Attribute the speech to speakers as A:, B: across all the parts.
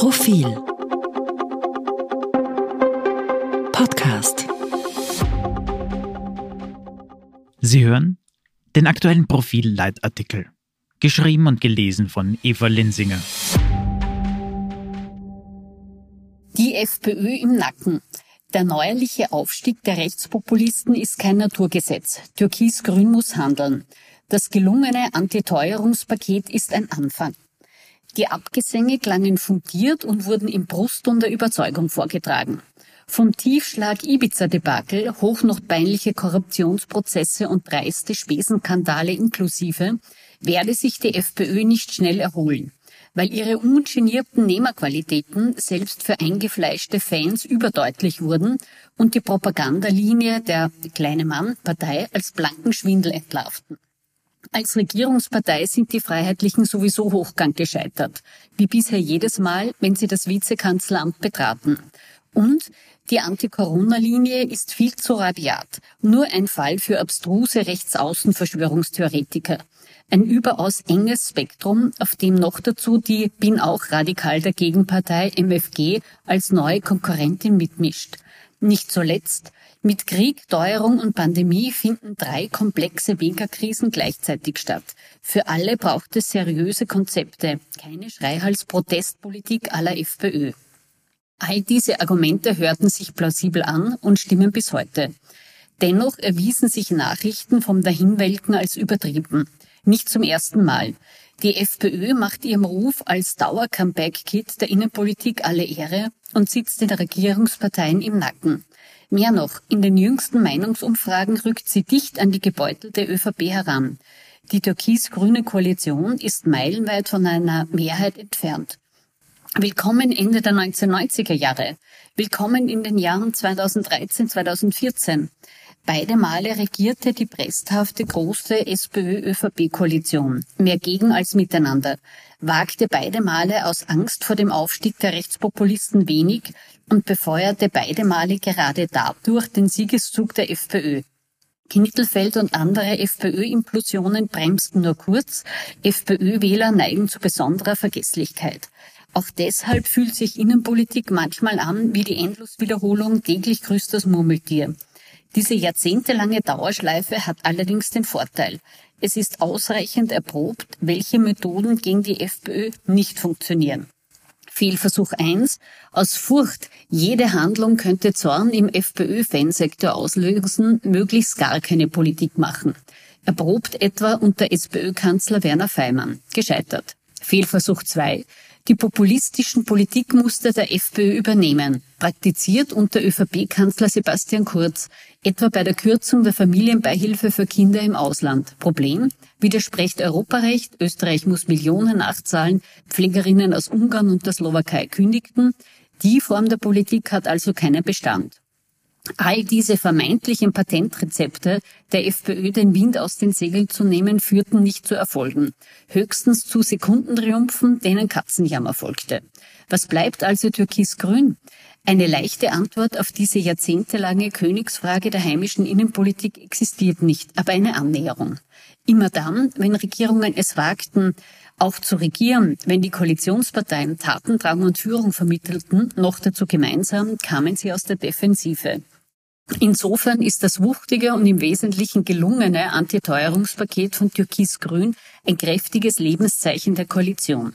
A: Profil Podcast
B: Sie hören den aktuellen Profil-Leitartikel, geschrieben und gelesen von Eva Linsinger.
C: Die FPÖ im Nacken. Der neuerliche Aufstieg der Rechtspopulisten ist kein Naturgesetz. Türkis-Grün muss handeln. Das gelungene Antiteuerungspaket ist ein Anfang. Die Abgesänge klangen fundiert und wurden im Brustton der Überzeugung vorgetragen. Vom Tiefschlag Ibiza-Debakel hoch noch peinliche Korruptionsprozesse und dreiste Spesenkandale inklusive werde sich die FPÖ nicht schnell erholen weil ihre ungenierten Nehmerqualitäten selbst für eingefleischte Fans überdeutlich wurden und die Propagandalinie der Kleine Mann-Partei als blanken Schwindel entlarvten. Als Regierungspartei sind die Freiheitlichen sowieso hochgang gescheitert, wie bisher jedes Mal, wenn sie das Vizekanzleramt betraten. Und die Anti-Corona-Linie ist viel zu rabiat, nur ein Fall für abstruse Rechtsaußen-Verschwörungstheoretiker. Ein überaus enges Spektrum, auf dem noch dazu die Bin auch radikal der Gegenpartei MFG als neue Konkurrentin mitmischt. Nicht zuletzt, mit Krieg, Teuerung und Pandemie finden drei komplexe Megakrisen gleichzeitig statt. Für alle braucht es seriöse Konzepte, keine Schreihals-Protestpolitik aller FPÖ. All diese Argumente hörten sich plausibel an und stimmen bis heute. Dennoch erwiesen sich Nachrichten vom Dahinwelken als übertrieben. Nicht zum ersten Mal. Die FPÖ macht ihrem Ruf als Dauer-Comeback-Kit der Innenpolitik alle Ehre und sitzt den Regierungsparteien im Nacken. Mehr noch, in den jüngsten Meinungsumfragen rückt sie dicht an die gebeutelte ÖVP heran. Die türkis-grüne Koalition ist meilenweit von einer Mehrheit entfernt. Willkommen Ende der 1990er Jahre. Willkommen in den Jahren 2013, 2014. Beide Male regierte die bresthafte große SPÖ-ÖVP-Koalition, mehr gegen als miteinander, wagte beide Male aus Angst vor dem Aufstieg der Rechtspopulisten wenig und befeuerte beide Male gerade dadurch den Siegeszug der FPÖ. Knittelfeld und andere FPÖ-Implosionen bremsten nur kurz, FPÖ-Wähler neigen zu besonderer Vergesslichkeit. Auch deshalb fühlt sich Innenpolitik manchmal an wie die Endloswiederholung täglich grüßt das Murmeltier. Diese jahrzehntelange Dauerschleife hat allerdings den Vorteil, es ist ausreichend erprobt, welche Methoden gegen die FPÖ nicht funktionieren. Fehlversuch 1. Aus Furcht, jede Handlung könnte Zorn im FPÖ-Fansektor auslösen, möglichst gar keine Politik machen. Erprobt etwa unter SPÖ-Kanzler Werner Feimann. Gescheitert. Fehlversuch 2 die populistischen Politikmuster der FPÖ übernehmen, praktiziert unter ÖVP-Kanzler Sebastian Kurz, etwa bei der Kürzung der Familienbeihilfe für Kinder im Ausland. Problem? Widerspricht Europarecht, Österreich muss Millionen nachzahlen, Pflegerinnen aus Ungarn und der Slowakei kündigten. Die Form der Politik hat also keinen Bestand. All diese vermeintlichen Patentrezepte der FPÖ den Wind aus den Segeln zu nehmen, führten nicht zu Erfolgen. Höchstens zu Sekundentriumphen, denen Katzenjammer folgte. Was bleibt also Türkis-Grün? Eine leichte Antwort auf diese jahrzehntelange Königsfrage der heimischen Innenpolitik existiert nicht, aber eine Annäherung. Immer dann, wenn Regierungen es wagten, auch zu regieren, wenn die Koalitionsparteien Tatendrang und Führung vermittelten, noch dazu gemeinsam, kamen sie aus der Defensive. Insofern ist das wuchtige und im Wesentlichen gelungene Antiteuerungspaket von Türkis-Grün ein kräftiges Lebenszeichen der Koalition.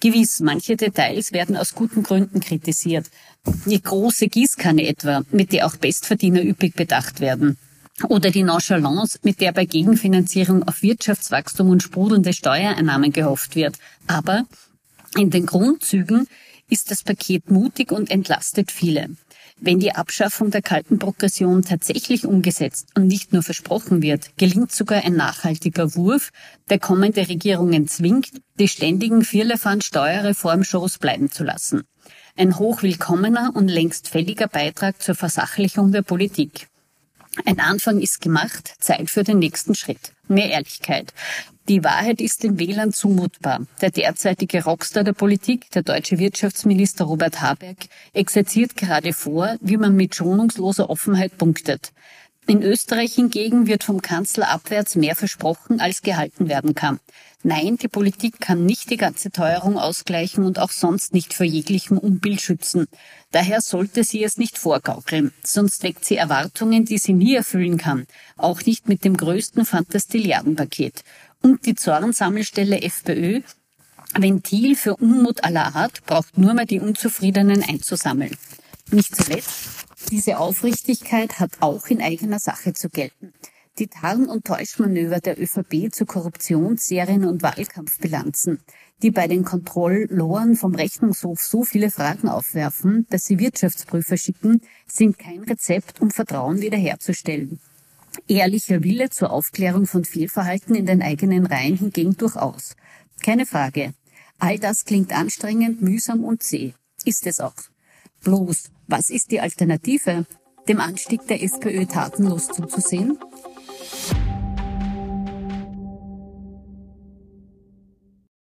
C: Gewiss, manche Details werden aus guten Gründen kritisiert. Die große Gießkanne etwa, mit der auch Bestverdiener üppig bedacht werden. Oder die Nonchalance, mit der bei Gegenfinanzierung auf Wirtschaftswachstum und sprudelnde Steuereinnahmen gehofft wird. Aber in den Grundzügen ist das Paket mutig und entlastet viele. Wenn die Abschaffung der kalten Progression tatsächlich umgesetzt und nicht nur versprochen wird, gelingt sogar ein nachhaltiger Wurf, der kommende Regierungen zwingt, die ständigen Vierlefant-Steuerreformshows bleiben zu lassen. Ein hochwillkommener und längst fälliger Beitrag zur Versachlichung der Politik. Ein Anfang ist gemacht, Zeit für den nächsten Schritt. Mehr Ehrlichkeit. Die Wahrheit ist den Wählern zumutbar. Der derzeitige Rockstar der Politik, der deutsche Wirtschaftsminister Robert Habeck, exerziert gerade vor, wie man mit schonungsloser Offenheit punktet. In Österreich hingegen wird vom Kanzler abwärts mehr versprochen, als gehalten werden kann. Nein, die Politik kann nicht die ganze Teuerung ausgleichen und auch sonst nicht vor jeglichem Unbild schützen. Daher sollte sie es nicht vorgaukeln, sonst weckt sie Erwartungen, die sie nie erfüllen kann, auch nicht mit dem größten Fantastilliardenpaket. Und die Zornsammelstelle FPÖ, Ventil für Unmut aller Art, braucht nur mehr die Unzufriedenen einzusammeln. Nicht zuletzt diese Aufrichtigkeit hat auch in eigener Sache zu gelten. Die Tarn- und Täuschmanöver der ÖVP zu Korruptionsserien und Wahlkampfbilanzen, die bei den Kontrolloren vom Rechnungshof so viele Fragen aufwerfen, dass sie Wirtschaftsprüfer schicken, sind kein Rezept, um Vertrauen wiederherzustellen. Ehrlicher Wille zur Aufklärung von Fehlverhalten in den eigenen Reihen hingegen durchaus. Keine Frage. All das klingt anstrengend, mühsam und zäh. Ist es auch. Bloß, was ist die Alternative? Dem Anstieg der SPÖ tatenlos zuzusehen?